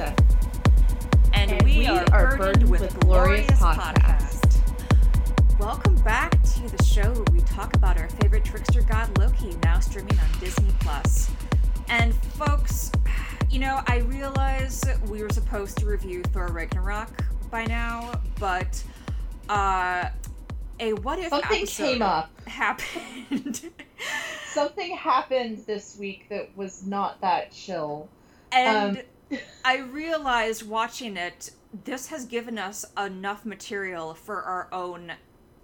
And, And we, we are, are burdened, burdened with, glorious, glorious podcast. Welcome back to the show where we talk about our favorite trickster god Loki, now streaming on Disney Plus. And folks, you know, I realize we were supposed to review Thor Ragnarok by now, but uh a what if Something came up. happened. Something happened this week that was not that chill. And Um, I realized watching it, this has given us enough material for our own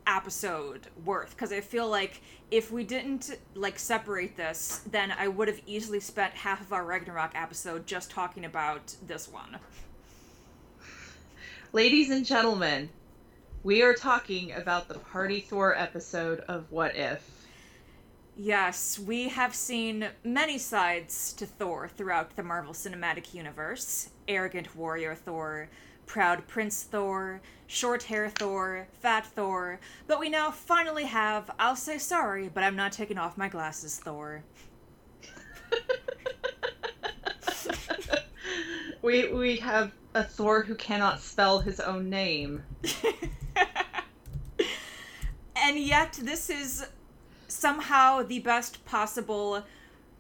episode worth. Because I feel like if we didn't like separate this, then I would have easily spent half of our Ragnarok episode just talking about this one. Ladies and gentlemen, we are talking about the Party Thor episode of What If. Yes, we have seen many sides to Thor throughout the Marvel Cinematic Universe arrogant warrior Thor, proud prince Thor, short hair Thor, fat Thor, but we now finally have I'll say sorry, but I'm not taking off my glasses Thor. we we have a Thor who cannot spell his own name. and yet, this is somehow the best possible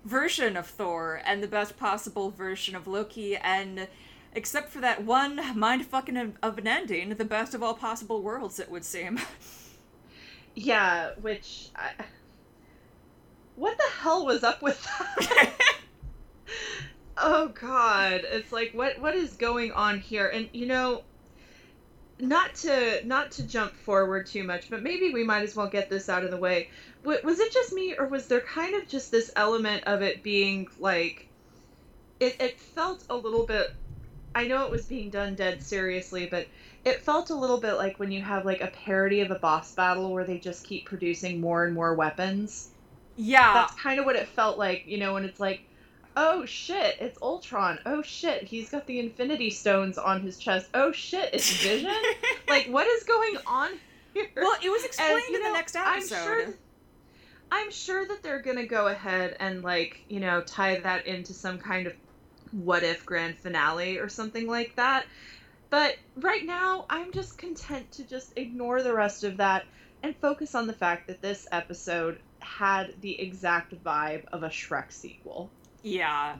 version of Thor and the best possible version of Loki, and except for that one mind fucking of an ending, the best of all possible worlds, it would seem. Yeah, which I... what the hell was up with that? oh god, it's like what what is going on here? And you know, not to not to jump forward too much, but maybe we might as well get this out of the way. Was it just me, or was there kind of just this element of it being like, it it felt a little bit. I know it was being done dead seriously, but it felt a little bit like when you have like a parody of a boss battle where they just keep producing more and more weapons. yeah, That's kind of what it felt like, you know, when it's like, oh shit, it's Ultron. Oh shit, he's got the Infinity Stones on his chest. Oh shit, it's Vision. like, what is going on here? well, it was explained And, in the know, next I'm episode. sure, I'm sure that they're gonna go ahead and like, you know, tie that into some kind of what if grand finale or something like that. But right now, I'm just content to just ignore the rest of that and focus on the fact that this episode had the exact vibe of a Shrek sequel. Yeah.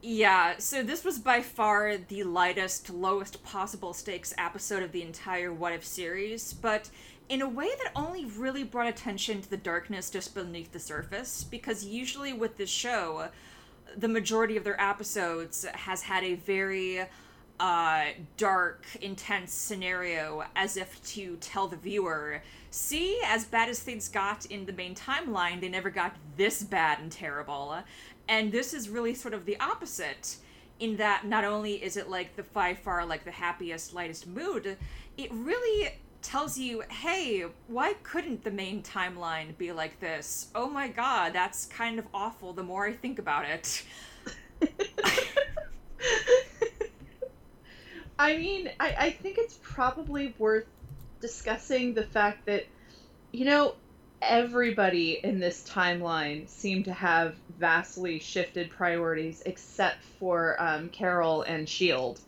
Yeah, so this was by far the lightest, lowest possible stakes episode of the entire What If series, but in a way that only really brought attention to the darkness just beneath the surface, because usually with this show, the majority of their episodes has had a very uh, dark, intense scenario as if to tell the viewer, see, as bad as things got in the main timeline, they never got this bad and terrible. And this is really sort of the opposite, in that not only is it like the by far like the happiest, lightest mood, it really tells you, hey, why couldn't the main timeline be like this? Oh my god, that's kind of awful the more I think about it. I mean, I, I think it's probably worth discussing the fact that, you know, everybody in this timeline seemed to have vastly shifted priorities except for um, Carol and Shield.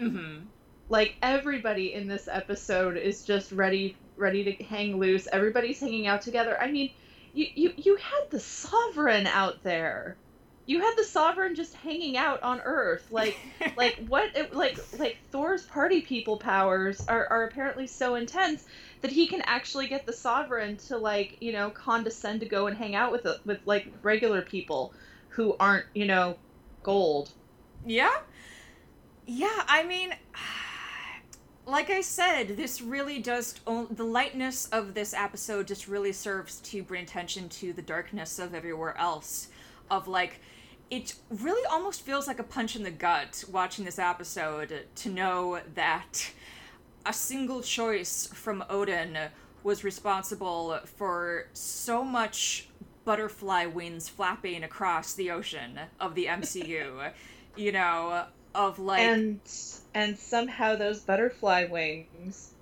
Mm-hmm. Like everybody in this episode is just ready ready to hang loose. Everybody's hanging out together. I mean, you you, you had the Sovereign out there. You had the Sovereign just hanging out on Earth. Like like what it, like like Thor's party people powers are, are apparently so intense that he can actually get the sovereign to like you know condescend to go and hang out with uh, with like regular people who aren't you know gold Yeah? Yeah, I mean, like I said, this really o- The lightness of this episode just really serves to bring attention to the darkness of everywhere else. Of like. It really almost feels like a punch in the gut watching this episode to know that a single choice from Odin was responsible for so much butterfly wings flapping across the ocean of the MCU. you know, of like and and somehow those butterfly wings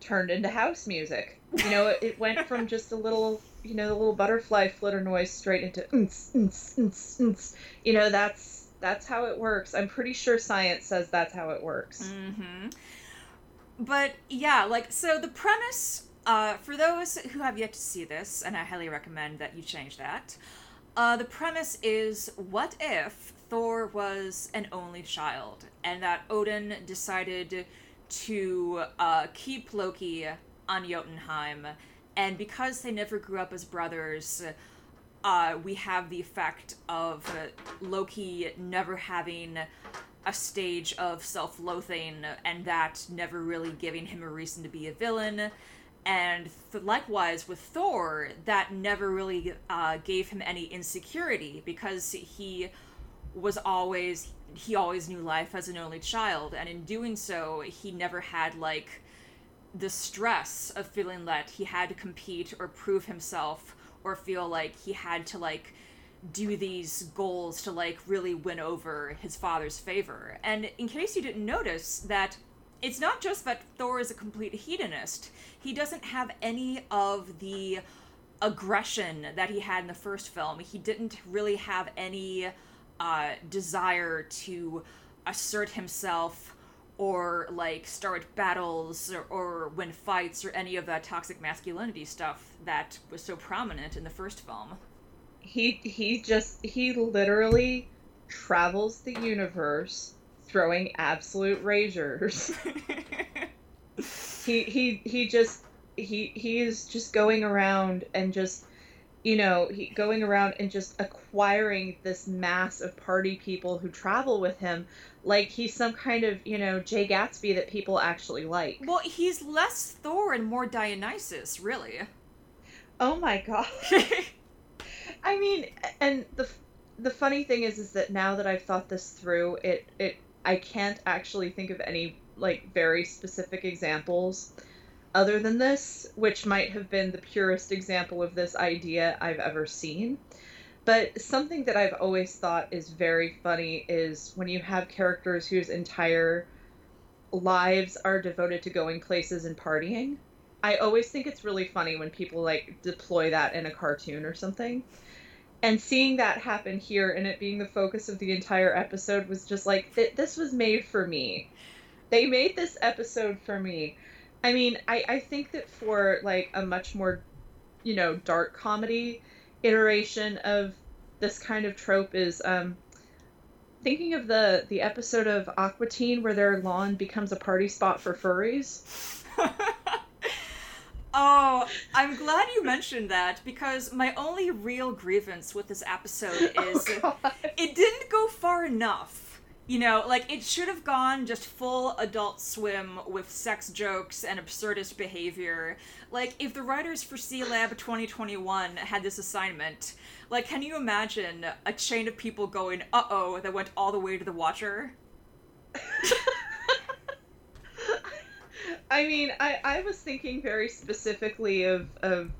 turned into house music you know it, it went from just a little you know the little butterfly flutter noise straight into you know that's That's how it works. I'm pretty sure science says that's how it works. Mm-hmm. But yeah, like so the premise uh, for those who have yet to see this, and I highly recommend that you change that. Uh, the premise is what if Thor was an only child and that Odin decided to uh, keep Loki on Jotunheim, and because they never grew up as brothers, uh, we have the effect of Loki never having a stage of self loathing and that never really giving him a reason to be a villain. And th- likewise with Thor, that never really uh, gave him any insecurity because he was always he always knew life as an only child, and in doing so, he never had like the stress of feeling that he had to compete or prove himself or feel like he had to like do these goals to like really win over his father's favor. And in case you didn't notice that it's not just that Thor is a complete hedonist. He doesn't have any of the aggression that he had in the first film. He didn't really have any uh, desire to assert himself or like start battles or, or win fights or any of that toxic masculinity stuff that was so prominent in the first film he he just he literally travels the universe throwing absolute razors. he he he just he he is just going around and just you know he going around and just acquiring this mass of party people who travel with him like he's some kind of you know Jay Gatsby that people actually like. Well, he's less Thor and more Dionysus, really. Oh my god. I mean, and the the funny thing is, is that now that I've thought this through, it it I can't actually think of any like very specific examples other than this, which might have been the purest example of this idea I've ever seen. But something that I've always thought is very funny is when you have characters whose entire lives are devoted to going places and partying. I always think it's really funny when people like deploy that in a cartoon or something. And seeing that happen here and it being the focus of the entire episode was just like th- this was made for me. They made this episode for me. I mean I, I think that for like a much more you know dark comedy iteration of this kind of trope is um thinking of the the episode of Aqua Teen where their lawn becomes a party spot for furries Oh, I'm glad you mentioned that because my only real grievance with this episode oh, is oh, it didn't go far enough. You know, like it should have gone just full adult swim with sex jokes and absurdist behavior. Like if the writers for C Sealab 2021 had this assignment, like can you imagine a chain of people going, "Uh-oh," that went all the way to the watcher? I mean, I, I was thinking very specifically of, of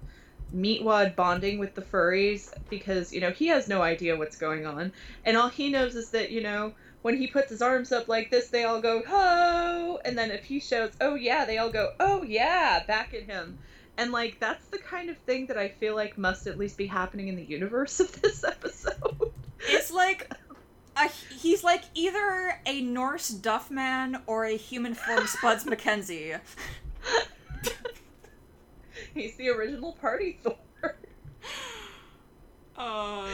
Meatwad bonding with the furries because, you know, he has no idea what's going on. And all he knows is that, you know, when he puts his arms up like this, they all go, ho! And then if he shows, oh yeah, they all go, oh yeah, back at him. And, like, that's the kind of thing that I feel like must at least be happening in the universe of this episode. It's like he's like either a Norse Duffman or a human form Spuds MacKenzie. he's the original party Thor. Uh.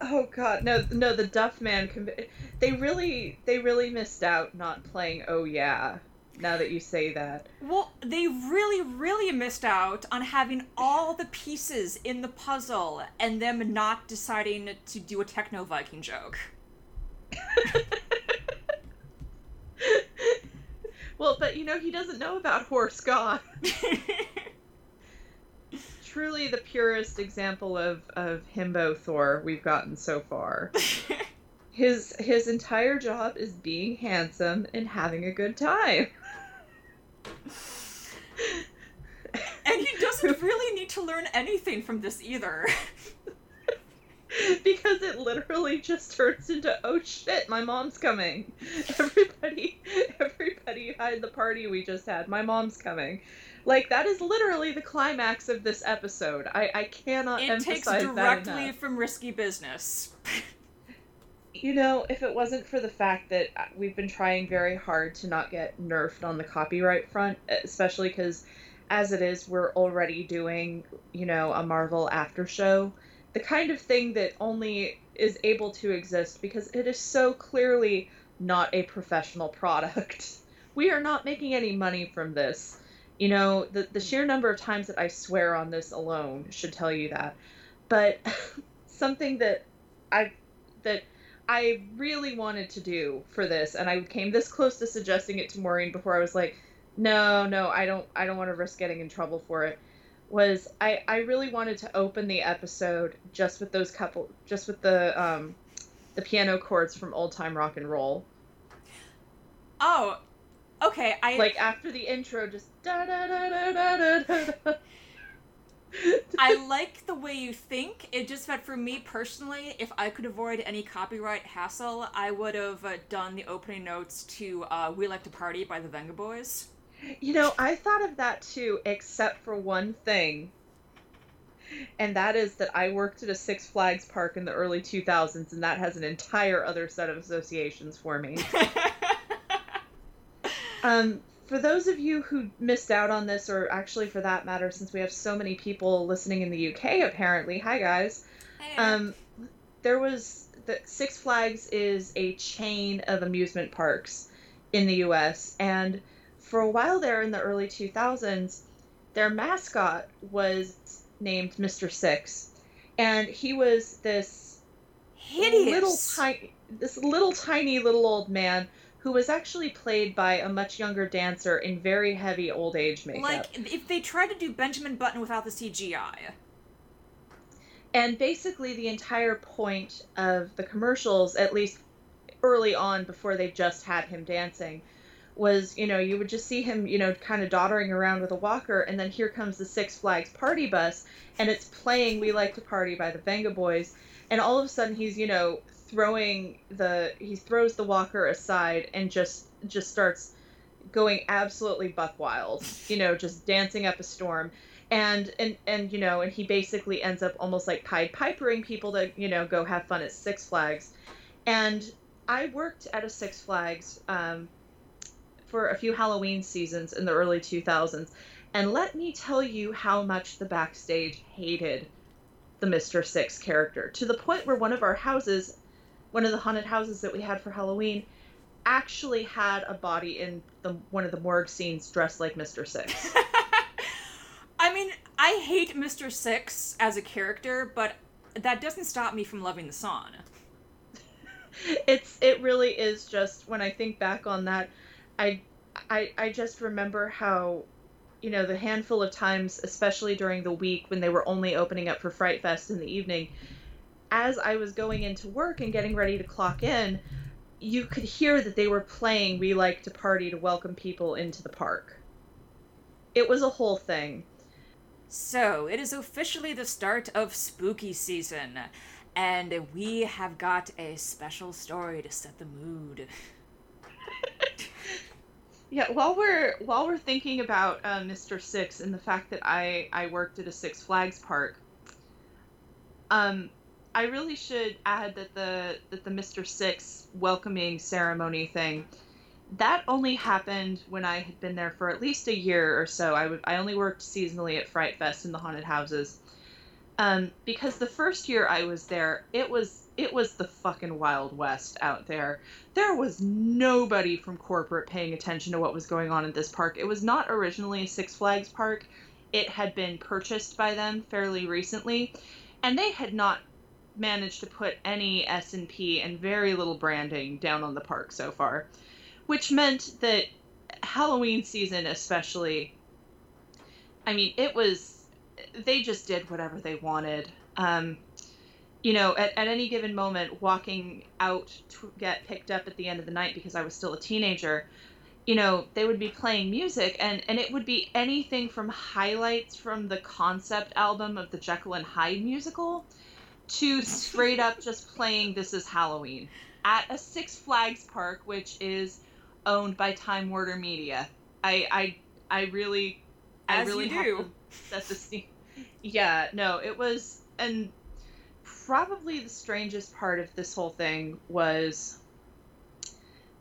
Oh god, no, no, the Duffman. They really, they really missed out not playing. Oh yeah, now that you say that. Well, they really, really missed out on having all the pieces in the puzzle and them not deciding to do a techno Viking joke. well, but you know, he doesn't know about horse god. Truly the purest example of, of himbo Thor we've gotten so far. his his entire job is being handsome and having a good time. And he doesn't really need to learn anything from this either. because it literally just turns into oh shit, my mom's coming. Everybody everybody hide the party we just had. My mom's coming. Like that is literally the climax of this episode. I I cannot it emphasize takes directly from risky business. you know, if it wasn't for the fact that uh, we've been trying very hard to not get nerfed on the copyright front, especially because as it is, we're already doing, you know, a Marvel after show, the kind of thing that only is able to exist because it is so clearly not a professional product. We are not making any money from this. You know, the, the sheer number of times that I swear on this alone should tell you that. But something that I that I really wanted to do for this, and I came this close to suggesting it to Maureen before I was like, no, no, I don't I don't want to risk getting in trouble for it. Was I, I really wanted to open the episode just with those couple just with the um the piano chords from old time rock and roll. Oh, okay. I like after the intro, just da da da da da da. da. I like the way you think. It just that for me personally, if I could avoid any copyright hassle, I would have uh, done the opening notes to uh, "We Like to Party" by the Vengaboys. You know, I thought of that too, except for one thing. And that is that I worked at a Six Flags park in the early 2000s, and that has an entire other set of associations for me. um, for those of you who missed out on this, or actually for that matter, since we have so many people listening in the UK, apparently, hi guys. Hey. Um, there was the Six Flags is a chain of amusement parks in the U.S. and for a while there in the early 2000s, their mascot was named Mr. Six, and he was this hideous little tiny, this little tiny little old man who was actually played by a much younger dancer in very heavy old age makeup. Like if they tried to do Benjamin Button without the CGI. And basically, the entire point of the commercials, at least early on before they just had him dancing, was you know you would just see him you know kind of doddering around with a walker and then here comes the six flags party bus and it's playing we like to party by the vengaboys and all of a sudden he's you know throwing the he throws the walker aside and just just starts going absolutely buck wild you know just dancing up a storm and and and you know and he basically ends up almost like pied pipering people to you know go have fun at six flags and i worked at a six flags um, for a few Halloween seasons in the early 2000s. And let me tell you how much the backstage hated the Mr. Six character to the point where one of our houses, one of the haunted houses that we had for Halloween, actually had a body in the one of the morgue scenes dressed like Mr. Six. I mean, I hate Mr. Six as a character, but that doesn't stop me from loving the song. it's it really is just when I think back on that I, I, I just remember how, you know, the handful of times, especially during the week when they were only opening up for Fright Fest in the evening, as I was going into work and getting ready to clock in, you could hear that they were playing We Like to Party to welcome people into the park. It was a whole thing. So, it is officially the start of spooky season, and we have got a special story to set the mood. Yeah, while we're while we're thinking about uh, Mr. Six and the fact that I I worked at a Six Flags park, um, I really should add that the that the Mr. Six welcoming ceremony thing, that only happened when I had been there for at least a year or so. I would I only worked seasonally at Fright Fest in the haunted houses, um, because the first year I was there, it was it was the fucking wild west out there. There was nobody from corporate paying attention to what was going on at this park. It was not originally a Six Flags park. It had been purchased by them fairly recently, and they had not managed to put any S&P and very little branding down on the park so far, which meant that Halloween season especially I mean, it was they just did whatever they wanted. Um, you know, at, at any given moment, walking out to get picked up at the end of the night because I was still a teenager, you know, they would be playing music, and, and it would be anything from highlights from the concept album of the Jekyll and Hyde musical to straight up just playing This Is Halloween at a Six Flags park, which is owned by Time Warner Media. I I, I really, As I really you do. set the scene. Yeah, no, it was, and probably the strangest part of this whole thing was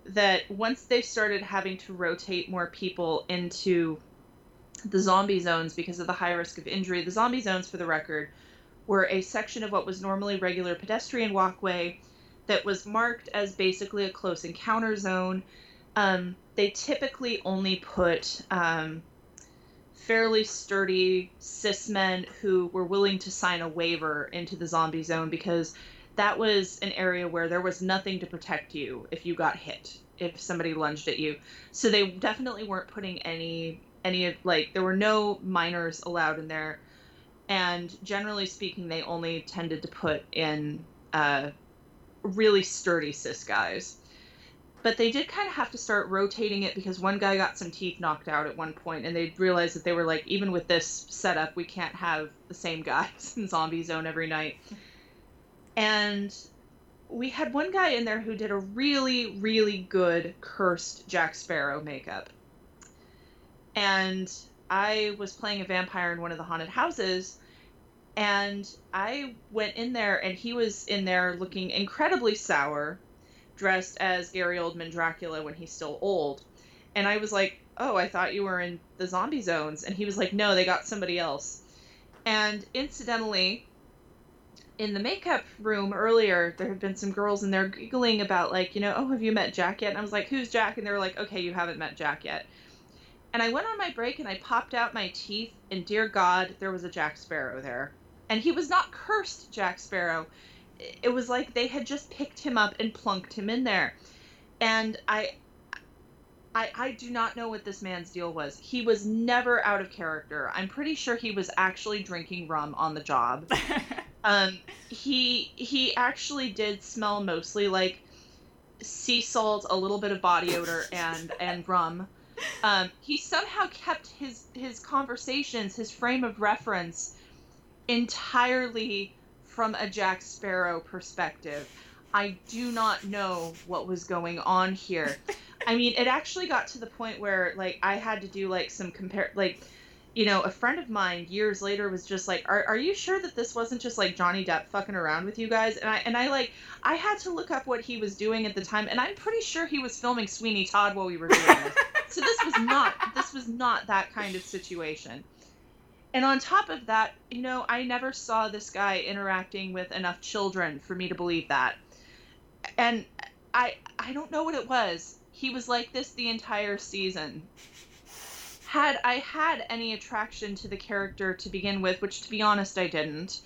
that once they started having to rotate more people into the zombie zones because of the high risk of injury, the zombie zones, for the record, were a section of what was normally regular pedestrian walkway that was marked as basically a close encounter zone. Um, they typically only put um, fairly sturdy cis men who were willing to sign a waiver into the zombie zone because that was an area where there was nothing to protect you if you got hit if somebody lunged at you so they definitely weren't putting any any of like there were no minors allowed in there and generally speaking they only tended to put in uh, really sturdy cis guys. But they did kind of have to start rotating it because one guy got some teeth knocked out at one point and they realized that they were like even with this setup we can't have the same guys in zombie zone every night. And we had one guy in there who did a really really good cursed jack sparrow makeup. And i was playing a vampire in one of the haunted houses and i went in there and he was in there looking incredibly sour dressed as Gary Oldman Dracula when he's still old. And I was like, "Oh, I thought you were in the zombie zones." And he was like, "No, they got somebody else." And incidentally, in the makeup room earlier, there had been some girls and they're giggling about like, you know, "Oh, have you met Jack yet?" And I was like, "Who's Jack?" And they were like, "Okay, you haven't met Jack yet." And I went on my break and I popped out my teeth, and dear God, there was a Jack Sparrow there. And he was not cursed Jack Sparrow it was like they had just picked him up and plunked him in there. And I I, I do not know what this man's deal was. He was never out of character. I'm pretty sure he was actually drinking rum on the job. um, he he actually did smell mostly like sea salt, a little bit of body odor, and and rum. Um, he somehow kept his his conversations, his frame of reference, entirely from a Jack Sparrow perspective. I do not know what was going on here. I mean, it actually got to the point where like I had to do like some compare like you know, a friend of mine years later was just like, "Are are you sure that this wasn't just like Johnny Depp fucking around with you guys?" And I and I like I had to look up what he was doing at the time, and I'm pretty sure he was filming Sweeney Todd while we were doing this. so this was not this was not that kind of situation and on top of that, you know, I never saw this guy interacting with enough children for me to believe that. And I I don't know what it was. He was like this the entire season. Had I had any attraction to the character to begin with, which to be honest I didn't.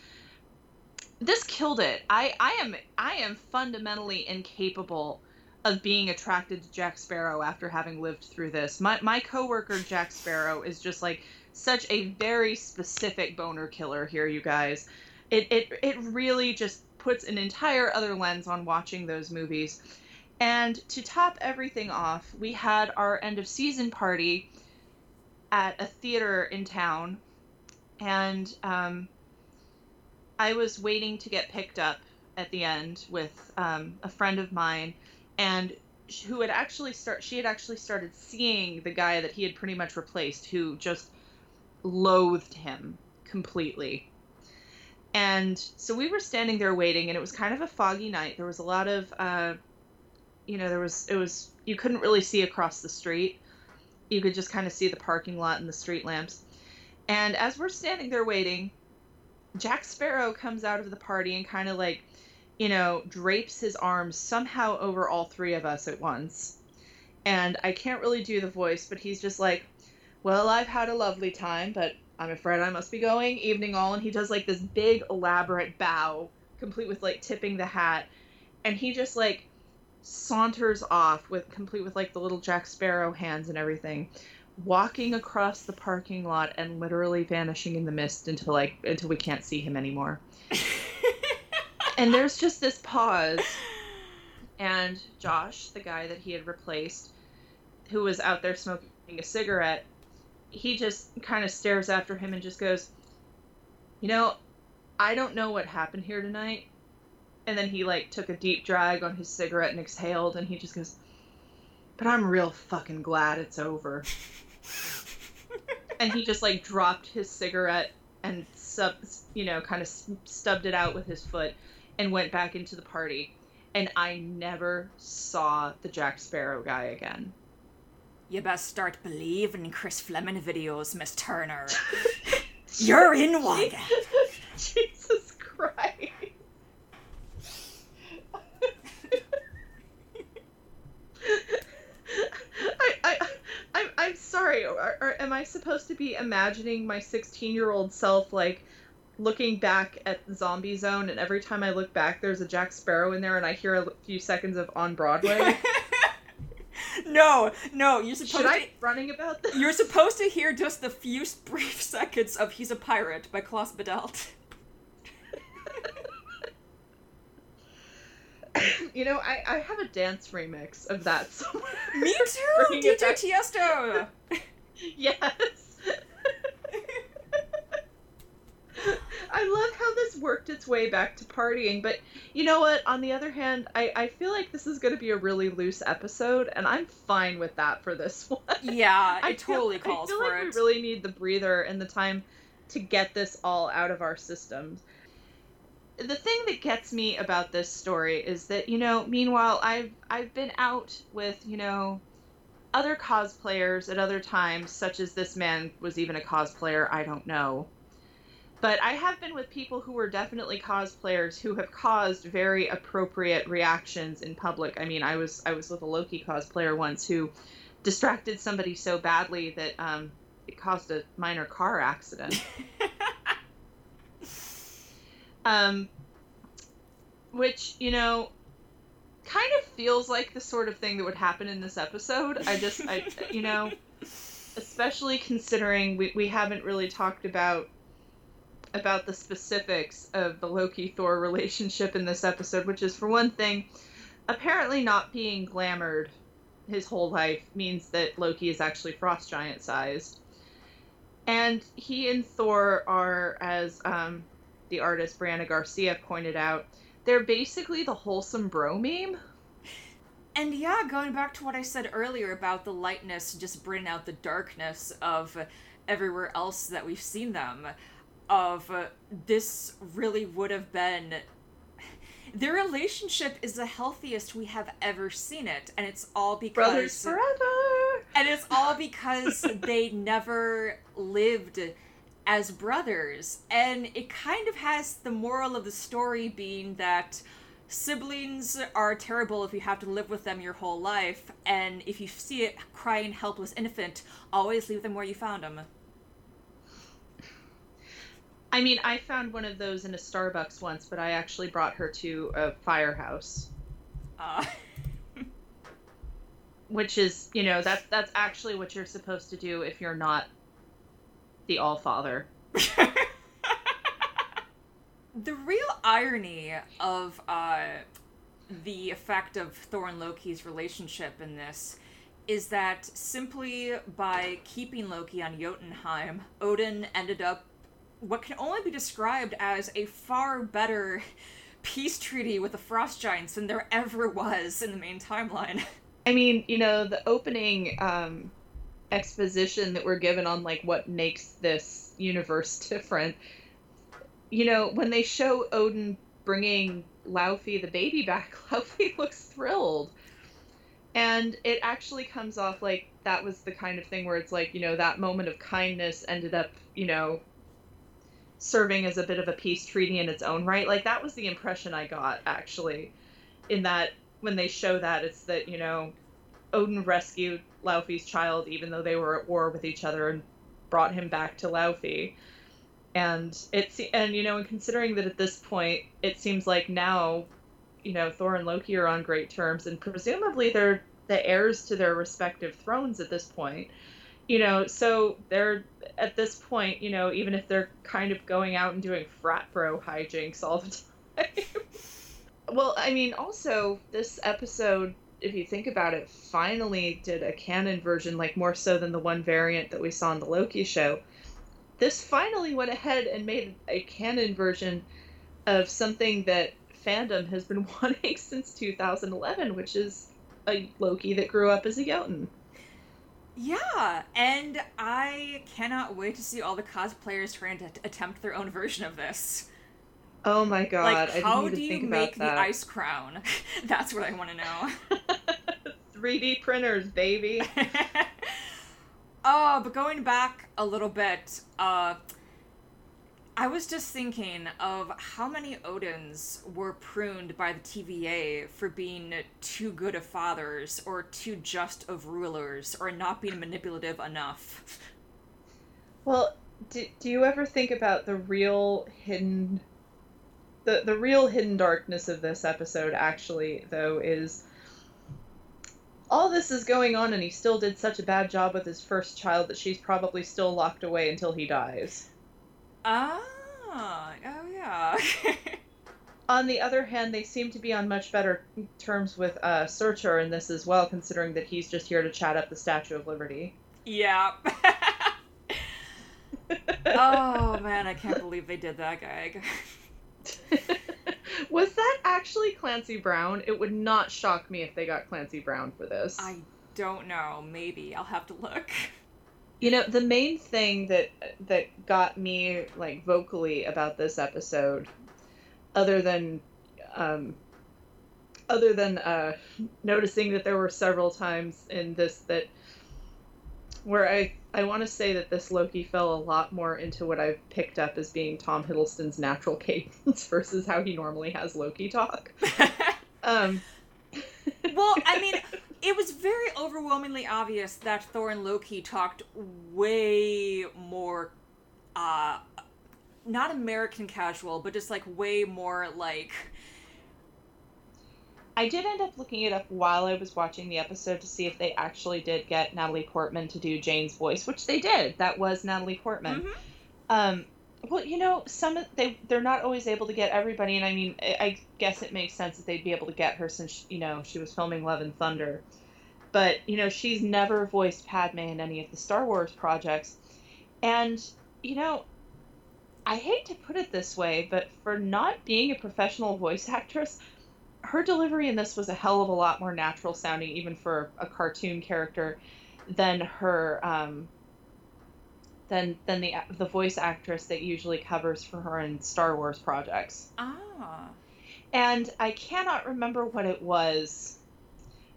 This killed it. I I am I am fundamentally incapable of being attracted to Jack Sparrow after having lived through this. My my coworker Jack Sparrow is just like such a very specific boner killer here, you guys. It it it really just puts an entire other lens on watching those movies. And to top everything off, we had our end of season party at a theater in town, and um, I was waiting to get picked up at the end with um, a friend of mine, and who had actually start she had actually started seeing the guy that he had pretty much replaced, who just loathed him completely. And so we were standing there waiting, and it was kind of a foggy night. There was a lot of, uh, you know, there was, it was, you couldn't really see across the street. You could just kind of see the parking lot and the street lamps. And as we're standing there waiting, Jack Sparrow comes out of the party and kind of like, you know, drapes his arms somehow over all three of us at once. And I can't really do the voice, but he's just like, well, I've had a lovely time, but I'm afraid I must be going. Evening all. And he does like this big, elaborate bow, complete with like tipping the hat. And he just like saunters off with complete with like the little Jack Sparrow hands and everything, walking across the parking lot and literally vanishing in the mist until like until we can't see him anymore. and there's just this pause. And Josh, the guy that he had replaced, who was out there smoking a cigarette, he just kind of stares after him and just goes, You know, I don't know what happened here tonight. And then he like took a deep drag on his cigarette and exhaled and he just goes, But I'm real fucking glad it's over. and he just like dropped his cigarette and sub, you know, kind of stubbed it out with his foot. and went back into the party. And I never saw the Jack Sparrow guy again. You best start believing in Chris Fleming videos, Miss Turner. You're in one. Jesus Christ. I, I, I'm, I'm sorry. Or, or am I supposed to be imagining my 16 year old self like looking back at Zombie Zone, and every time I look back, there's a Jack Sparrow in there, and I hear a few seconds of On Broadway? no, no, you're supposed Should to. I running about this? You're supposed to hear just the few brief seconds of "He's a Pirate" by Klaus Badelt. you know, I, I have a dance remix of that somewhere. Me too, DJ. Tiesto. yes. I love how this worked its way back to partying, but you know what? On the other hand, I, I feel like this is going to be a really loose episode, and I'm fine with that for this one. Yeah, it I feel- totally calls I feel for like it. we really need the breather and the time to get this all out of our systems. The thing that gets me about this story is that you know, meanwhile, I've I've been out with you know other cosplayers at other times, such as this man was even a cosplayer. I don't know. But I have been with people who were definitely cosplayers who have caused very appropriate reactions in public. I mean, I was I was with a Loki cosplayer once who distracted somebody so badly that um, it caused a minor car accident. um, which you know, kind of feels like the sort of thing that would happen in this episode. I just, I, you know, especially considering we, we haven't really talked about about the specifics of the Loki Thor relationship in this episode, which is for one thing, apparently not being glamored his whole life means that Loki is actually frost giant sized. And he and Thor are, as um, the artist Brianna Garcia pointed out, they're basically the wholesome bro meme. And yeah, going back to what I said earlier about the lightness just bringing out the darkness of everywhere else that we've seen them, of uh, this really would have been. Their relationship is the healthiest we have ever seen it, and it's all because Brothers forever! and it's all because they never lived as brothers. And it kind of has the moral of the story being that siblings are terrible if you have to live with them your whole life. And if you see a crying, helpless infant, always leave them where you found them. I mean, I found one of those in a Starbucks once, but I actually brought her to a firehouse, Uh, which is, you know, that's that's actually what you're supposed to do if you're not the All Father. the real irony of uh, the effect of Thor and Loki's relationship in this is that simply by keeping Loki on Jotunheim, Odin ended up what can only be described as a far better peace treaty with the frost giants than there ever was in the main timeline. I mean, you know, the opening um, exposition that we're given on like what makes this universe different. You know, when they show Odin bringing Laufey the baby back, Laufey looks thrilled. And it actually comes off like that was the kind of thing where it's like, you know, that moment of kindness ended up, you know, serving as a bit of a peace treaty in its own right. Like that was the impression I got actually in that when they show that it's that, you know, Odin rescued Laufey's child even though they were at war with each other and brought him back to Laufey. And it's and you know, and considering that at this point it seems like now, you know, Thor and Loki are on great terms and presumably they're the heirs to their respective thrones at this point. You know, so they're at this point, you know, even if they're kind of going out and doing frat bro hijinks all the time. well, I mean, also this episode, if you think about it, finally did a canon version, like more so than the one variant that we saw in the Loki show. This finally went ahead and made a canon version of something that fandom has been wanting since 2011, which is a Loki that grew up as a Jotun. Yeah, and I cannot wait to see all the cosplayers trying to attempt their own version of this. Oh my god! like, how do you make the ice crown? That's what I want to know. 3D printers, baby. oh, but going back a little bit, uh, I was just thinking of how many Odins were pruned by the TVA for being too good of fathers, or too just of rulers, or not being manipulative enough. Well, do, do you ever think about the real hidden the the real hidden darkness of this episode actually though is all this is going on and he still did such a bad job with his first child that she's probably still locked away until he dies. Ah, oh yeah. On the other hand, they seem to be on much better terms with uh, Surtur in this as well, considering that he's just here to chat up the Statue of Liberty. yeah. oh man, I can't believe they did that gag. Was that actually Clancy Brown? It would not shock me if they got Clancy Brown for this. I don't know. Maybe I'll have to look. You know, the main thing that that got me like vocally about this episode, other than um, other than uh, noticing that there were several times in this that where I I want to say that this Loki fell a lot more into what I've picked up as being Tom Hiddleston's natural cadence versus how he normally has Loki talk. Um, well, I mean, it was very overwhelmingly obvious that Thor and Loki talked way more, uh, not American casual, but just like way more like. I did end up looking it up while I was watching the episode to see if they actually did get Natalie Portman to do Jane's voice, which they did. That was Natalie Portman. Mhm. Um, well, you know, some they they're not always able to get everybody, and I mean, I, I guess it makes sense that they'd be able to get her since you know she was filming Love and Thunder, but you know she's never voiced Padme in any of the Star Wars projects, and you know. I hate to put it this way, but for not being a professional voice actress, her delivery in this was a hell of a lot more natural sounding, even for a cartoon character, than her um, than than the the voice actress that usually covers for her in Star Wars projects. Ah. And I cannot remember what it was,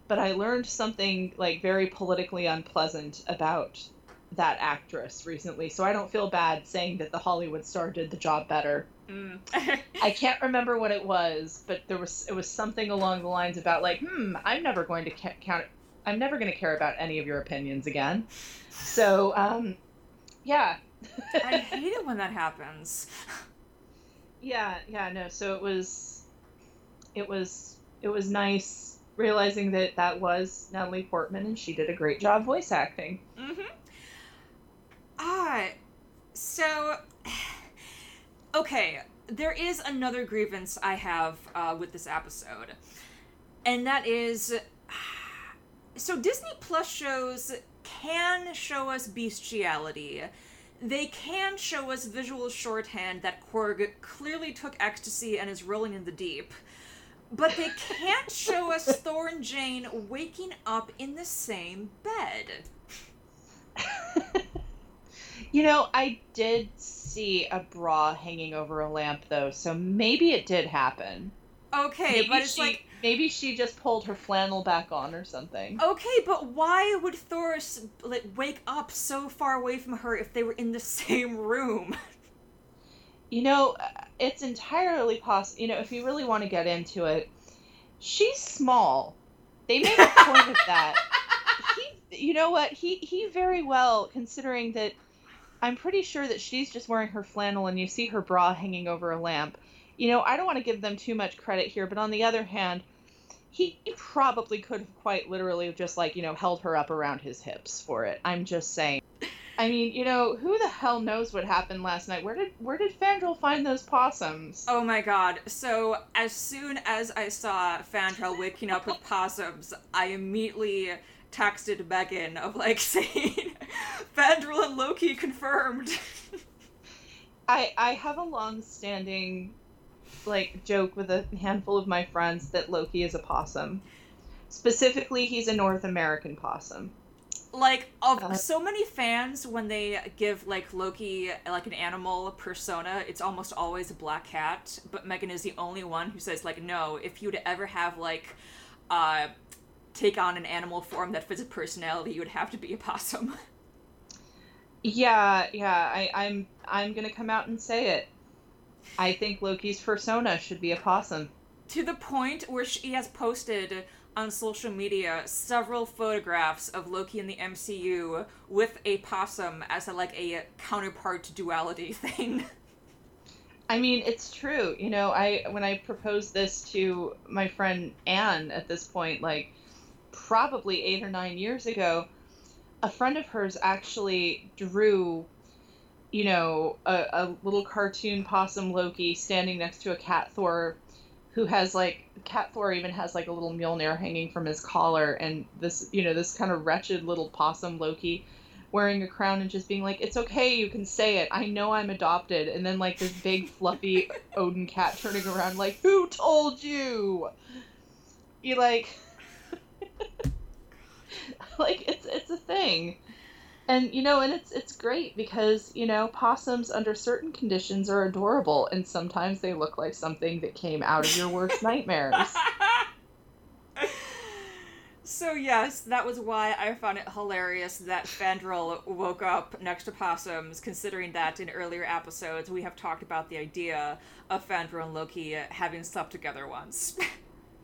but I learned something like very politically unpleasant about that actress recently. So I don't feel bad saying that the Hollywood star did the job better. Mm. I can't remember what it was, but there was it was something along the lines about like, hmm, I'm never going to ca- count. I'm never going to care about any of your opinions again. So, um, yeah. I hate it when that happens. yeah, yeah, no. So it was, it was, it was nice realizing that that was Natalie Portman, and she did a great job voice acting. Mm-hmm. Ah, so okay, there is another grievance I have uh, with this episode, and that is so Disney Plus shows can show us bestiality. They can show us visual shorthand that Korg clearly took ecstasy and is rolling in the deep. But they can't show us Thor and Jane waking up in the same bed. You know, I did see a bra hanging over a lamp though, so maybe it did happen. Okay, maybe but it's she, like maybe she just pulled her flannel back on or something. okay, but why would Thor like wake up so far away from her if they were in the same room? You know, uh, it's entirely possible. You know, if you really want to get into it, she's small. They made a point of that. He, you know what? He he very well, considering that, I'm pretty sure that she's just wearing her flannel, and you see her bra hanging over a lamp. You know, I don't want to give them too much credit here, but on the other hand, he probably could have quite literally just like you know held her up around his hips for it. I'm just saying. I mean, you know, who the hell knows what happened last night? Where did where did Fandral find those possums? Oh my god. So, as soon as I saw Fandral waking up with possums, I immediately texted Megan of like saying, Fandral and Loki confirmed. I I have a long-standing like joke with a handful of my friends that Loki is a possum. Specifically, he's a North American possum. like of uh, so many fans when they give like Loki like an animal persona, it's almost always a black cat. But Megan is the only one who says like, no, if you'd ever have like, uh, take on an animal form that fits a personality, you would have to be a possum. Yeah, yeah, I, I'm I'm gonna come out and say it. I think Loki's persona should be a possum. To the point where she has posted on social media several photographs of Loki in the MCU with a possum as a, like a counterpart duality thing. I mean, it's true. You know, I when I proposed this to my friend Anne at this point, like probably eight or nine years ago, a friend of hers actually drew, you know, a, a little cartoon possum Loki standing next to a cat Thor who has like Cat Thor even has like a little Mjolnir hanging from his collar, and this you know this kind of wretched little possum Loki wearing a crown and just being like, "It's okay, you can say it. I know I'm adopted." And then like this big fluffy Odin cat turning around like, "Who told you?" You like, like it's it's a thing and you know and it's it's great because you know possums under certain conditions are adorable and sometimes they look like something that came out of your worst nightmares. So yes that was why i found it hilarious that fandral woke up next to possums considering that in earlier episodes we have talked about the idea of fandral and loki having slept together once.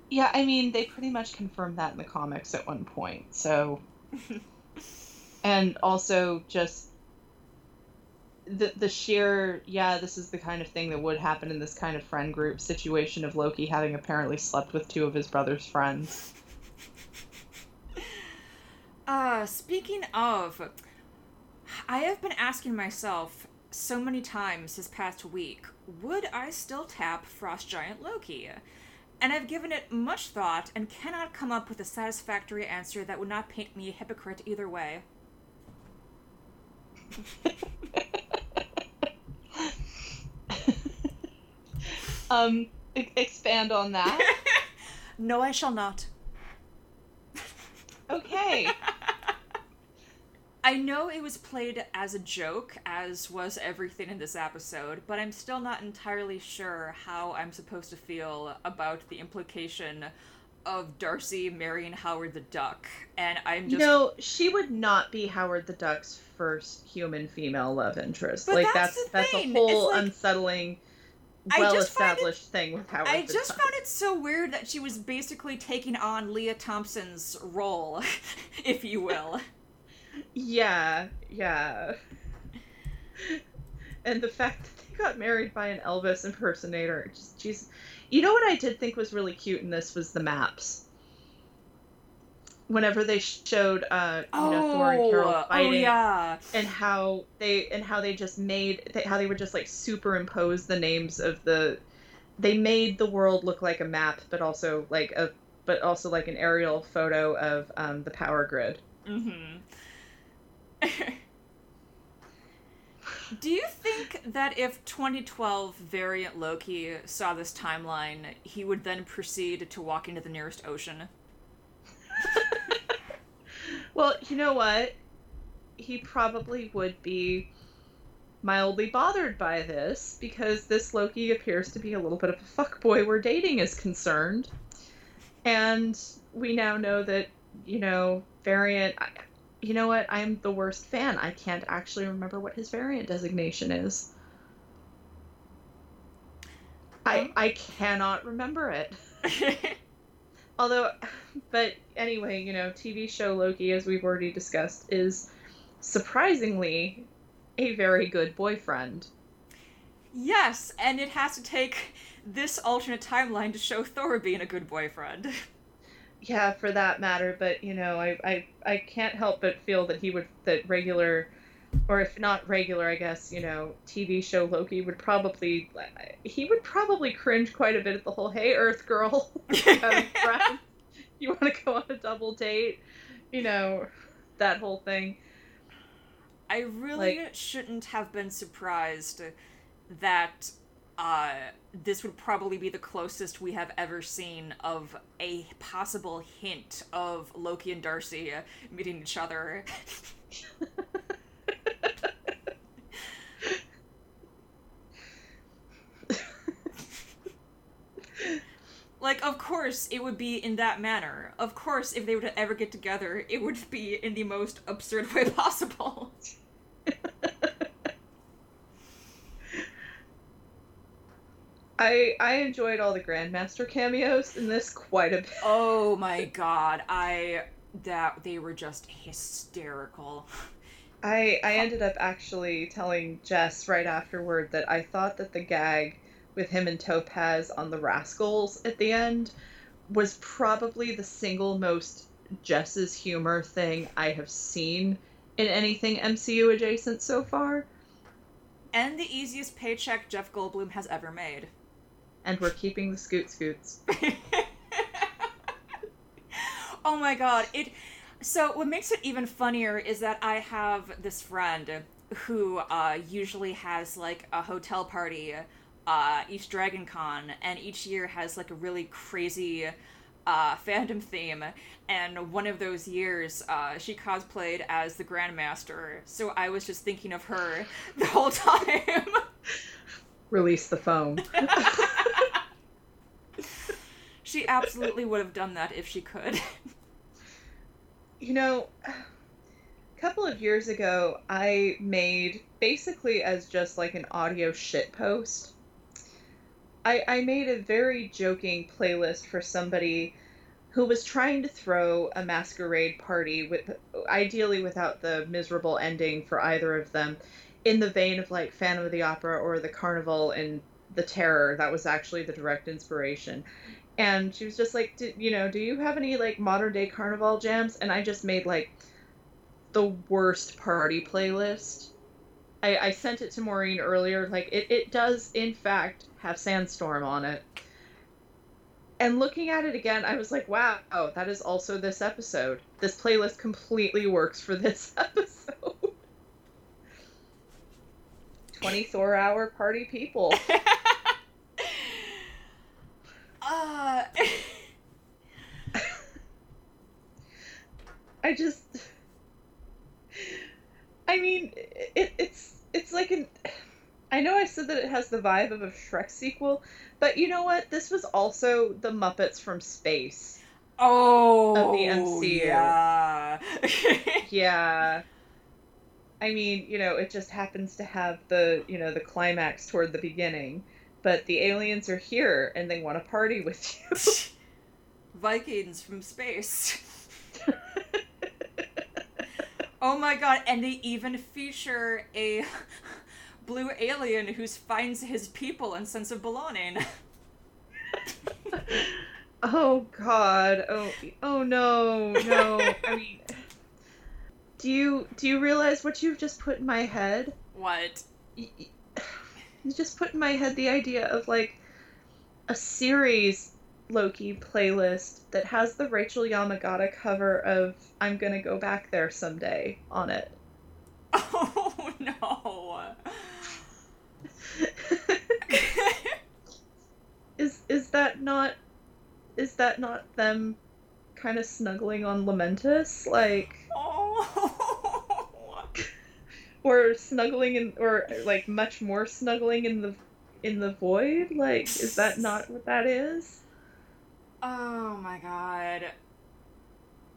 Yeah i mean they pretty much confirmed that in the comics at one point so and also just the the sheer yeah this is the kind of thing that would happen in this kind of friend group situation of Loki having apparently slept with two of his brother's friends. Uh speaking of I have been asking myself so many times this past week, would I still tap Frost Giant Loki? And I've given it much thought and cannot come up with a satisfactory answer that would not paint me a hypocrite either way. um, expand on that. no, I shall not. Okay. I know it was played as a joke, as was everything in this episode, but I'm still not entirely sure how I'm supposed to feel about the implication of Darcy marrying Howard the Duck, and I'm just no. She would not be Howard the Duck's first human female love interest. But like that's that's, that's a whole like, unsettling, well-established it, thing with Howard. I just Duck. found it so weird that she was basically taking on Lea Thompson's role, if you will. yeah, yeah. and the fact that they got married by an Elvis impersonator, just she's you know what I did think was really cute in this was the maps. Whenever they showed, uh, you oh, know, Thor and Carol oh, fighting, oh, yeah. and how they and how they just made how they would just like superimpose the names of the, they made the world look like a map, but also like a, but also like an aerial photo of um, the power grid. Mm-hmm. Do you think that if 2012 variant Loki saw this timeline, he would then proceed to walk into the nearest ocean? well, you know what? He probably would be mildly bothered by this because this Loki appears to be a little bit of a fuckboy where dating is concerned. And we now know that, you know, variant you know what? I'm the worst fan. I can't actually remember what his variant designation is. I um. I cannot remember it. Although, but anyway, you know, TV show Loki, as we've already discussed, is surprisingly a very good boyfriend. Yes, and it has to take this alternate timeline to show Thor being a good boyfriend. yeah, for that matter. But you know, I, I I can't help but feel that he would that regular, or if not regular, I guess you know, TV show Loki would probably uh, he would probably cringe quite a bit at the whole "Hey Earth Girl, you want to go on a double date," you know, that whole thing. I really like, shouldn't have been surprised that uh, this would probably be the closest we have ever seen of a possible hint of Loki and Darcy meeting each other. like, of course, it would be in that manner. Of course, if they were to ever get together, it would be in the most absurd way possible. I I enjoyed all the Grandmaster cameos in this quite a bit. Oh my god, I that they were just hysterical. I I ended up actually telling Jess right afterward that I thought that the gag with him and Topaz on the Rascals at the end was probably the single most Jess's humor thing I have seen in anything MCU adjacent so far. And the easiest paycheck Jeff Goldblum has ever made. And we're keeping the scoot scoots. oh my god, it so what makes it even funnier is that I have this friend who uh, usually has like a hotel party uh, each Dragon Con, and each year has like a really crazy uh, fandom theme. And one of those years, uh, she cosplayed as the Grandmaster. So I was just thinking of her the whole time. Release the foam. she absolutely would have done that if she could. you know, a couple of years ago, I made basically as just like an audio shit post I, I made a very joking playlist for somebody who was trying to throw a masquerade party with ideally without the miserable ending for either of them in the vein of like Phantom of the Opera or the Carnival and the Terror. That was actually the direct inspiration. And she was just like, you know, do you have any like modern day carnival jams? And I just made like the worst party playlist. I, I sent it to Maureen earlier. Like it, it does in fact have Sandstorm on it. And looking at it again, I was like, wow, that is also this episode. This playlist completely works for this episode. 24 hour party people. uh... I just. I mean, it, it's it's like an I know I said that it has the vibe of a Shrek sequel, but you know what? This was also the Muppets from space. Oh, of the oh, MCU. Yeah. yeah. I mean, you know, it just happens to have the, you know, the climax toward the beginning, but the aliens are here and they want to party with you. Vikings from space. Oh my god, and they even feature a blue alien who finds his people and sense of belonging. oh God! Oh oh no no! I mean, do you do you realize what you've just put in my head? What? You, you just put in my head the idea of like a series Loki playlist that has the Rachel Yamagata cover of "I'm Gonna Go Back There Someday" on it. Oh no! is is that not is that not them kind of snuggling on Lamentis like oh. or snuggling in or like much more snuggling in the in the void like is that not what that is oh my god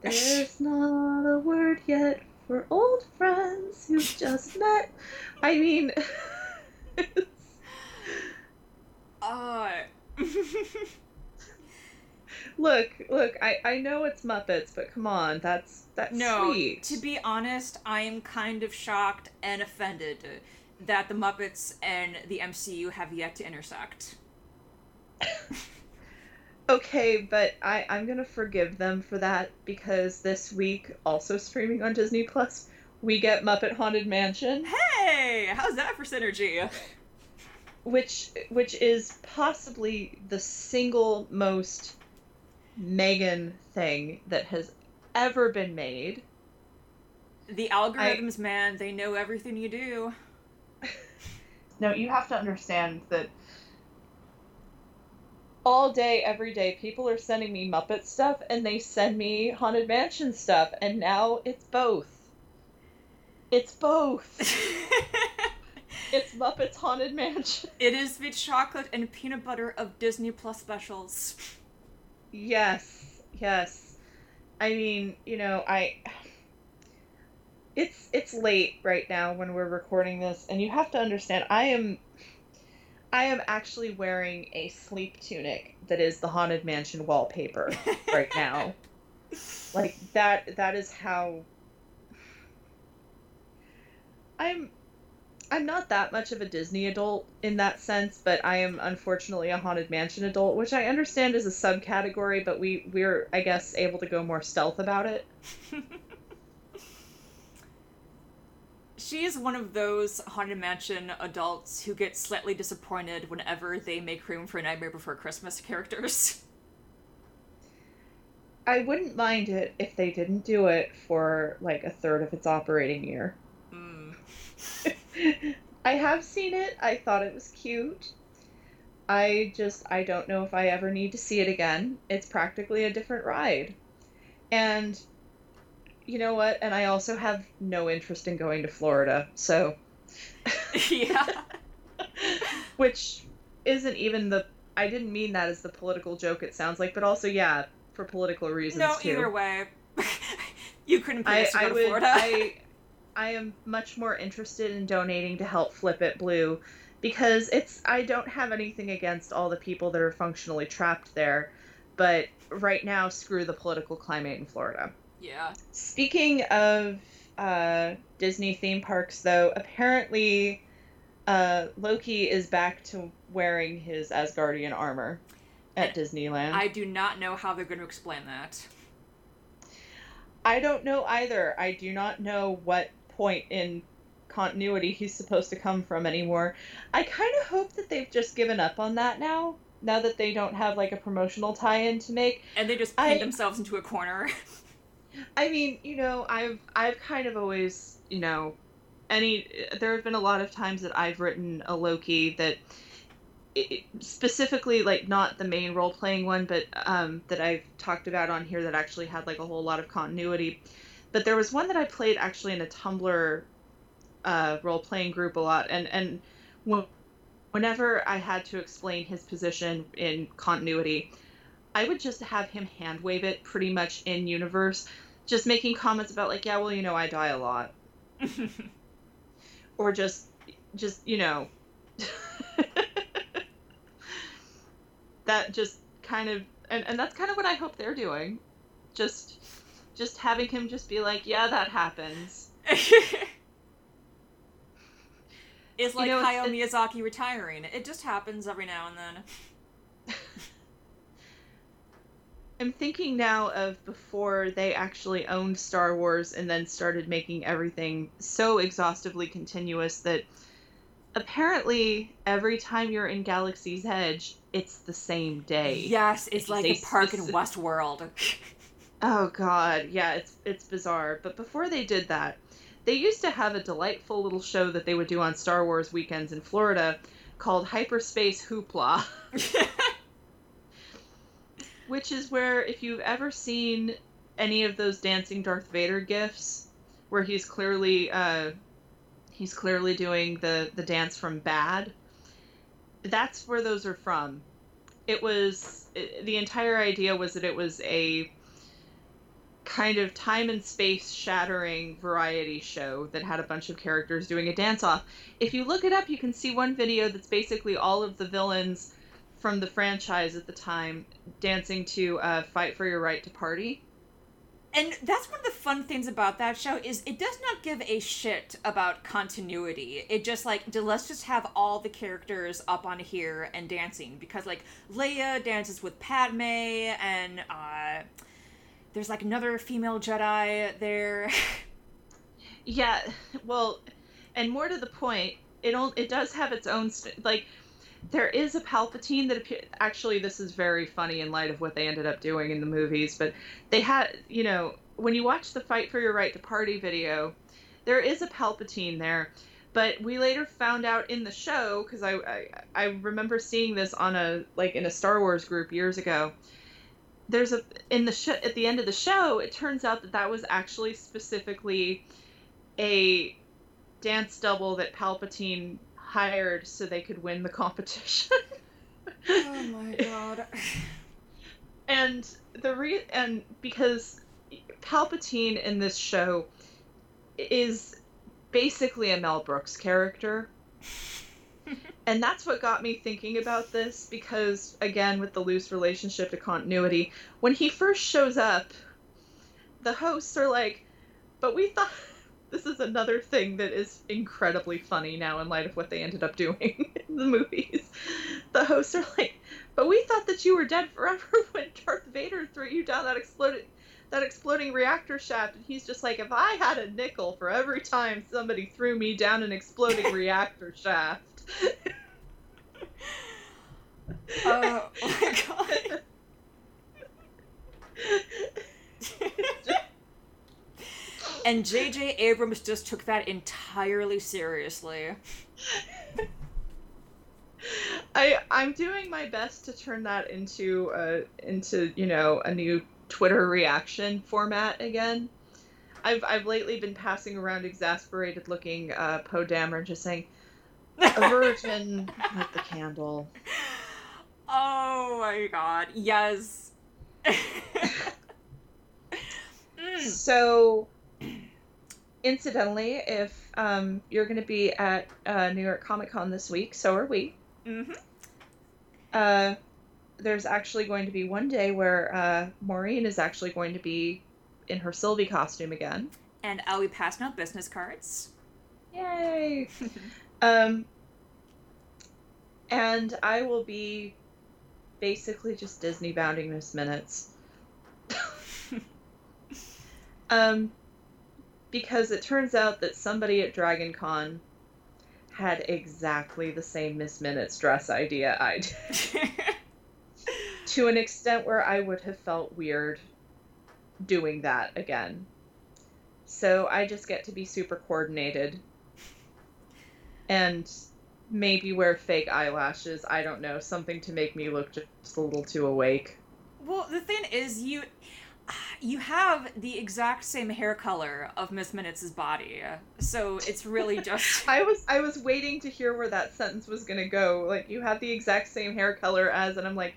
there's not a word yet for old friends who've just met i mean uh look, look, I, I know it's Muppets, but come on, that's that's no, sweet. To be honest, I am kind of shocked and offended that the Muppets and the MCU have yet to intersect. okay, but I, I'm gonna forgive them for that because this week, also streaming on Disney Plus, we get Muppet Haunted Mansion. Hey, how's that for synergy? which which is possibly the single most Megan thing that has ever been made. The algorithms, I, man, they know everything you do. no, you have to understand that all day, every day, people are sending me Muppet stuff and they send me Haunted Mansion stuff, and now it's both. It's both. it's Muppets Haunted Mansion. It is the chocolate and peanut butter of Disney Plus specials. Yes, yes. I mean, you know, I it's it's late right now when we're recording this and you have to understand I am I am actually wearing a sleep tunic that is the haunted mansion wallpaper right now. Like that that is how I'm I'm not that much of a Disney adult in that sense, but I am unfortunately a haunted mansion adult, which I understand is a subcategory, but we we're I guess able to go more stealth about it. she is one of those haunted mansion adults who get slightly disappointed whenever they make room for Nightmare Before Christmas characters. I wouldn't mind it if they didn't do it for like a third of its operating year. Mm. I have seen it. I thought it was cute. I just I don't know if I ever need to see it again. It's practically a different ride. And you know what? And I also have no interest in going to Florida. So yeah. which isn't even the I didn't mean that as the political joke it sounds like, but also yeah, for political reasons no, too. either way. you couldn't pay us to go I to would Florida. I I am much more interested in donating to help Flip It Blue because it's I don't have anything against all the people that are functionally trapped there, but right now screw the political climate in Florida. Yeah. Speaking of uh, Disney theme parks, though, apparently uh, Loki is back to wearing his Asgardian armor at Disneyland. I do not know how they're going to explain that. I don't know either. I do not know what point in continuity he's supposed to come from anymore. I kind of hope that they've just given up on that now. Now that they don't have like a promotional tie-in to make. And they just pinned I- themselves into a corner. I mean, you know, I've I've kind of always, you know, any there have been a lot of times that I've written a Loki that it, specifically like not the main role playing one, but um, that I've talked about on here that actually had like a whole lot of continuity. But there was one that I played actually in a Tumblr uh, role playing group a lot, and and when, whenever I had to explain his position in continuity, I would just have him hand wave it pretty much in universe, just making comments about like, yeah, well, you know, I die a lot, or just, just you know, that just kind of, and and that's kind of what I hope they're doing, just, just having him just be like, yeah, that happens. it's like know, Hayao Miyazaki retiring. It just happens every now and then. I'm thinking now of before they actually owned Star Wars and then started making everything so exhaustively continuous that apparently every time you're in Galaxy's Edge, it's the same day. Yes, it's like a park in Westworld. Oh god, yeah, it's it's bizarre. But before they did that, they used to have a delightful little show that they would do on Star Wars weekends in Florida called Hyperspace Hoopla. which is where if you've ever seen any of those dancing Darth Vader gifs where he's clearly uh he's clearly doing the the dance from Bad that's where those are from. It was it, the entire idea was that it was a kind of time and space shattering variety show that had a bunch of characters doing a dance off if you look it up you can see one video that's basically all of the villains from the franchise at the time dancing to uh, "Fight for Your Right to Party." And that's one of the fun things about that show is it does not give a shit about continuity. It just like let's just have all the characters up on here and dancing because like Leia dances with Padme and uh there's like another female Jedi there. Yeah, well, and more to the point, it on, it does have its own st- like. There is a Palpatine that actually this is very funny in light of what they ended up doing in the movies, but they had you know when you watch the Fight for Your Right to Party video, there is a Palpatine there, But we later found out in the show because I, I I remember seeing this on a like in a Star Wars group years ago. There's a in the sh- at the end of the show, it turns out that that was actually specifically a dance double that Palpatine hired so they could win the competition. oh my god. and the re and because Palpatine in this show is basically a Mel Brooks character. and that's what got me thinking about this because again with the loose relationship to continuity, when he first shows up, the hosts are like, "But we thought this is another thing that is incredibly funny now in light of what they ended up doing in the movies. The hosts are like, "But we thought that you were dead forever when Darth Vader threw you down that exploded that exploding reactor shaft. And he's just like if i had a nickel for every time somebody threw me down an exploding reactor shaft. Oh my god and jj abrams just took that entirely seriously I I'm doing my best to turn that into a into you know a new Twitter reaction format again. I've I've lately been passing around exasperated looking uh, Poe Dameron just saying, "A virgin lit the candle." Oh my god! Yes. mm. So, incidentally, if um, you're going to be at uh, New York Comic Con this week, so are we. Mm-hmm. Uh, there's actually going to be one day where uh, Maureen is actually going to be in her Sylvie costume again. And I'll be passing out business cards. Yay! um, and I will be basically just Disney bounding Miss Minutes. um, because it turns out that somebody at Dragon Con had exactly the same Miss Minutes dress idea I did to an extent where I would have felt weird doing that again. So I just get to be super coordinated and maybe wear fake eyelashes. I don't know, something to make me look just a little too awake. Well, the thing is, you you have the exact same hair color of Miss Minutes' body, so it's really just. I was I was waiting to hear where that sentence was gonna go. Like you have the exact same hair color as, and I'm like,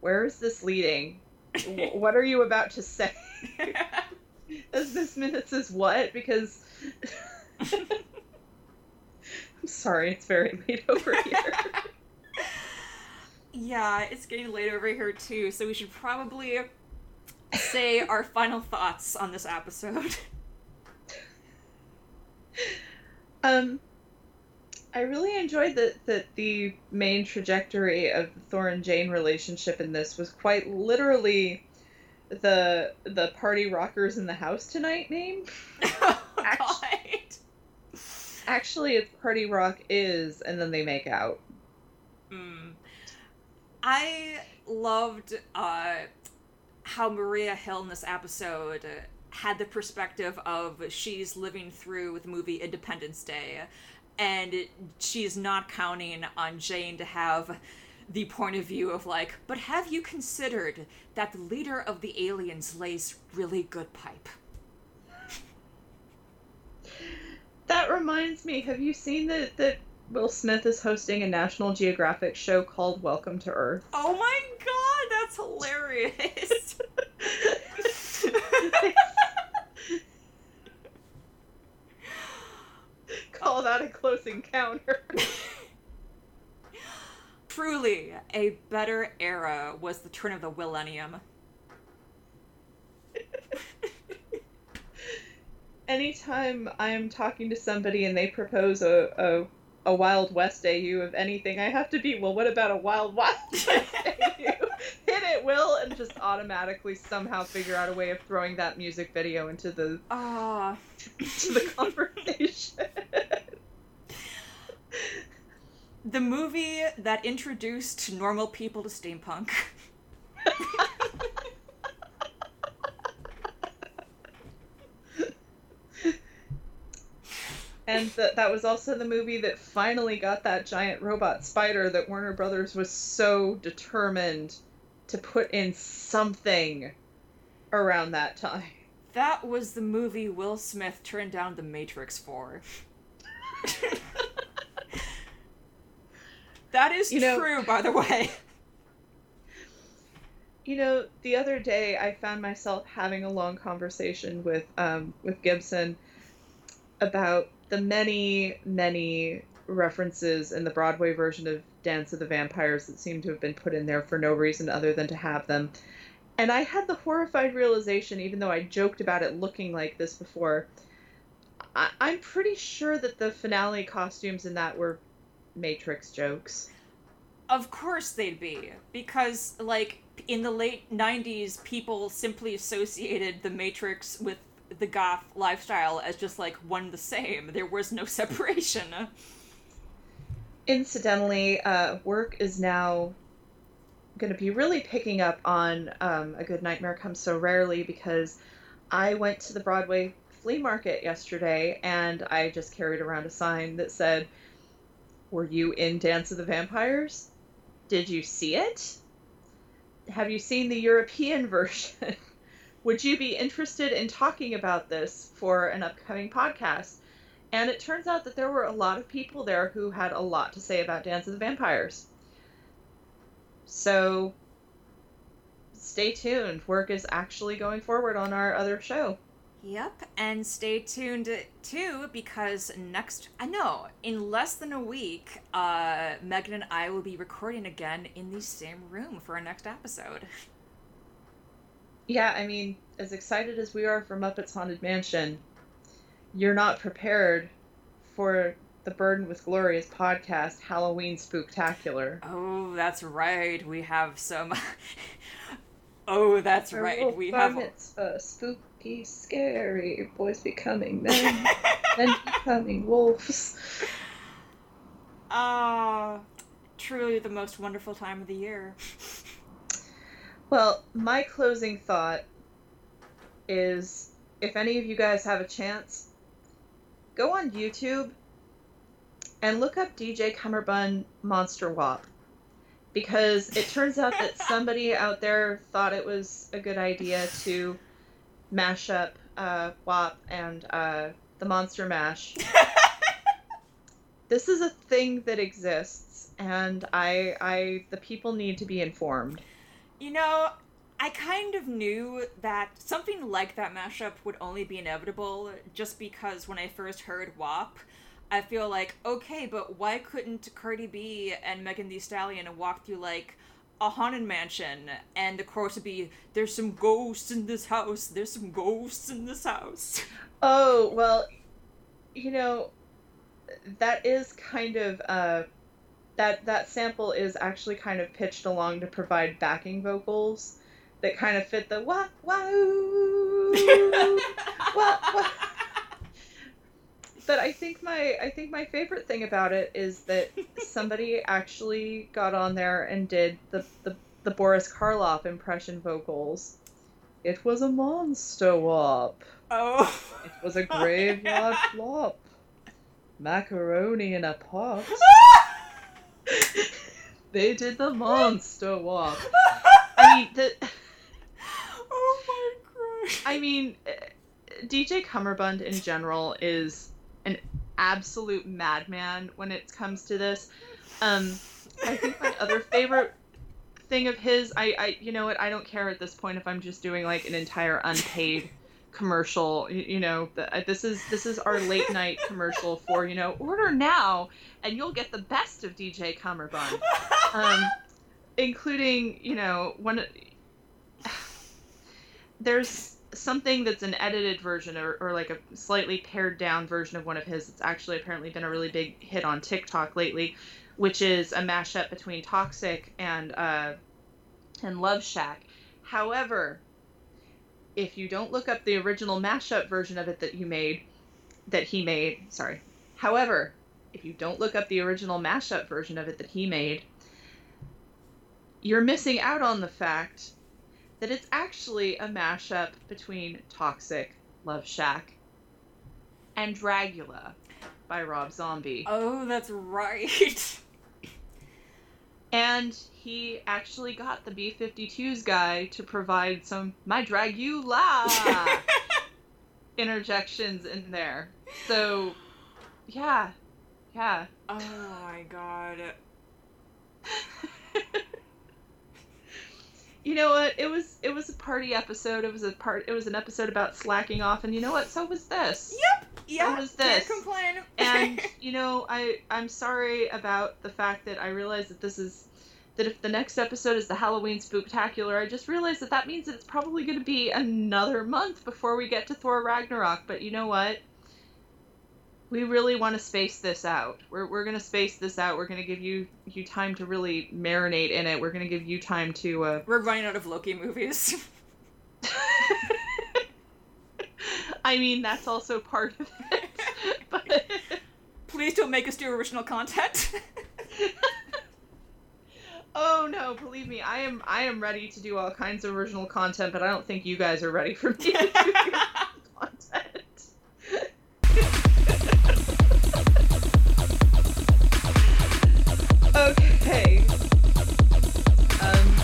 where is this leading? what are you about to say? As Miss Minutes is what? Because I'm sorry, it's very late over here. yeah, it's getting late over here too, so we should probably say our final thoughts on this episode. Um I really enjoyed that that the main trajectory of the Thor and Jane relationship in this was quite literally the the party rockers in the house tonight name. oh, actually, actually, it's party rock is, and then they make out. Mm. I loved uh, how Maria Hill in this episode had the perspective of she's living through the movie Independence Day and she's not counting on Jane to have the point of view of like, but have you considered that the leader of the aliens lays really good pipe? That reminds me, have you seen the, that Will Smith is hosting a National Geographic show called Welcome to Earth? Oh my god, that's hilarious. call that a close encounter. Truly, a better era was the turn of the millennium. Anytime I'm talking to somebody and they propose a, a a Wild West AU of anything, I have to be, well, what about a Wild Wild West AU? Hit it, Will, and just automatically somehow figure out a way of throwing that music video into the uh, to the conversation. the movie that introduced normal people to steampunk. and that that was also the movie that finally got that giant robot spider that Warner Brothers was so determined to put in something around that time. That was the movie Will Smith turned down The Matrix for. that is you know, true, by the way. You know, the other day I found myself having a long conversation with um, with Gibson about the many, many references in the Broadway version of Dance of the Vampires that seem to have been put in there for no reason other than to have them. And I had the horrified realization, even though I joked about it looking like this before, I- I'm pretty sure that the finale costumes in that were Matrix jokes. Of course they'd be. Because, like, in the late 90s, people simply associated the Matrix with the goth lifestyle as just like one the same. There was no separation. Incidentally, uh, work is now going to be really picking up on um, A Good Nightmare Comes So Rarely because I went to the Broadway flea market yesterday and I just carried around a sign that said, Were you in Dance of the Vampires? Did you see it? Have you seen the European version? Would you be interested in talking about this for an upcoming podcast? And it turns out that there were a lot of people there who had a lot to say about Dance of the Vampires. So stay tuned. Work is actually going forward on our other show. Yep, and stay tuned too because next, I know, in less than a week, uh, Megan and I will be recording again in the same room for our next episode. yeah, I mean, as excited as we are for Muppets Haunted Mansion, you're not prepared for the Burdened with Glorious podcast, Halloween Spooktacular. Oh, that's right. We have some. oh, that's right. We have. It's a spooky, scary. Boys becoming men, men becoming wolves. Ah, uh, truly the most wonderful time of the year. Well, my closing thought is if any of you guys have a chance, go on YouTube and look up DJ Cummerbund Monster Wop. Because it turns out that somebody out there thought it was a good idea to mash up uh, WAP and uh, the Monster Mash. this is a thing that exists, and I, I, the people need to be informed. You know, I kind of knew that something like that mashup would only be inevitable just because when I first heard WAP, I feel like, okay, but why couldn't Cardi B and Megan Thee Stallion walk through like a haunted mansion and the chorus would be, there's some ghosts in this house, there's some ghosts in this house. Oh, well, you know, that is kind of uh that that sample is actually kind of pitched along to provide backing vocals that kind of fit the wah wah wah wah. But I think my I think my favorite thing about it is that somebody actually got on there and did the the, the Boris Karloff impression vocals. It was a monster wop. Oh. It was a graveyard flop. Macaroni in a pot. they did the monster walk. I mean, the. Oh my god. I mean, DJ Cummerbund in general is an absolute madman when it comes to this. Um, I think my other favorite thing of his, I, I, you know what, I don't care at this point if I'm just doing like an entire unpaid commercial you know uh, this is this is our late night commercial for you know order now and you'll get the best of dj cummerbund um, including you know one there's something that's an edited version or, or like a slightly pared down version of one of his it's actually apparently been a really big hit on tiktok lately which is a mashup between toxic and uh and love shack. However if you don't look up the original mashup version of it that you made, that he made, sorry. However, if you don't look up the original mashup version of it that he made, you're missing out on the fact that it's actually a mashup between Toxic, Love Shack, and Dragula by Rob Zombie. Oh, that's right. and he actually got the B 52s guy to provide some My drag you Dragula interjections in there. So, yeah. Yeah. Oh my god. you know what? It was it was a party episode. It was a part. It was an episode about slacking off, and you know what? So was this. Yep. Yeah. was this. Can't complain. and you know, I I'm sorry about the fact that I realized that this is that if the next episode is the Halloween Spooktacular, I just realized that that means that it's probably going to be another month before we get to Thor Ragnarok. But you know what? We really want to space this out. We're, we're going to space this out. We're going to give you you time to really marinate in it. We're going to give you time to. Uh... We're running out of Loki movies. I mean, that's also part of it. But please don't make us do original content. oh no, believe me, I am I am ready to do all kinds of original content, but I don't think you guys are ready for me to do content. okay. Um,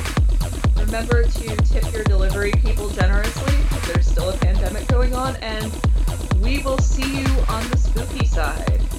remember to tip your delivery people generously there's still a pandemic going on, and we will see you on the spooky side.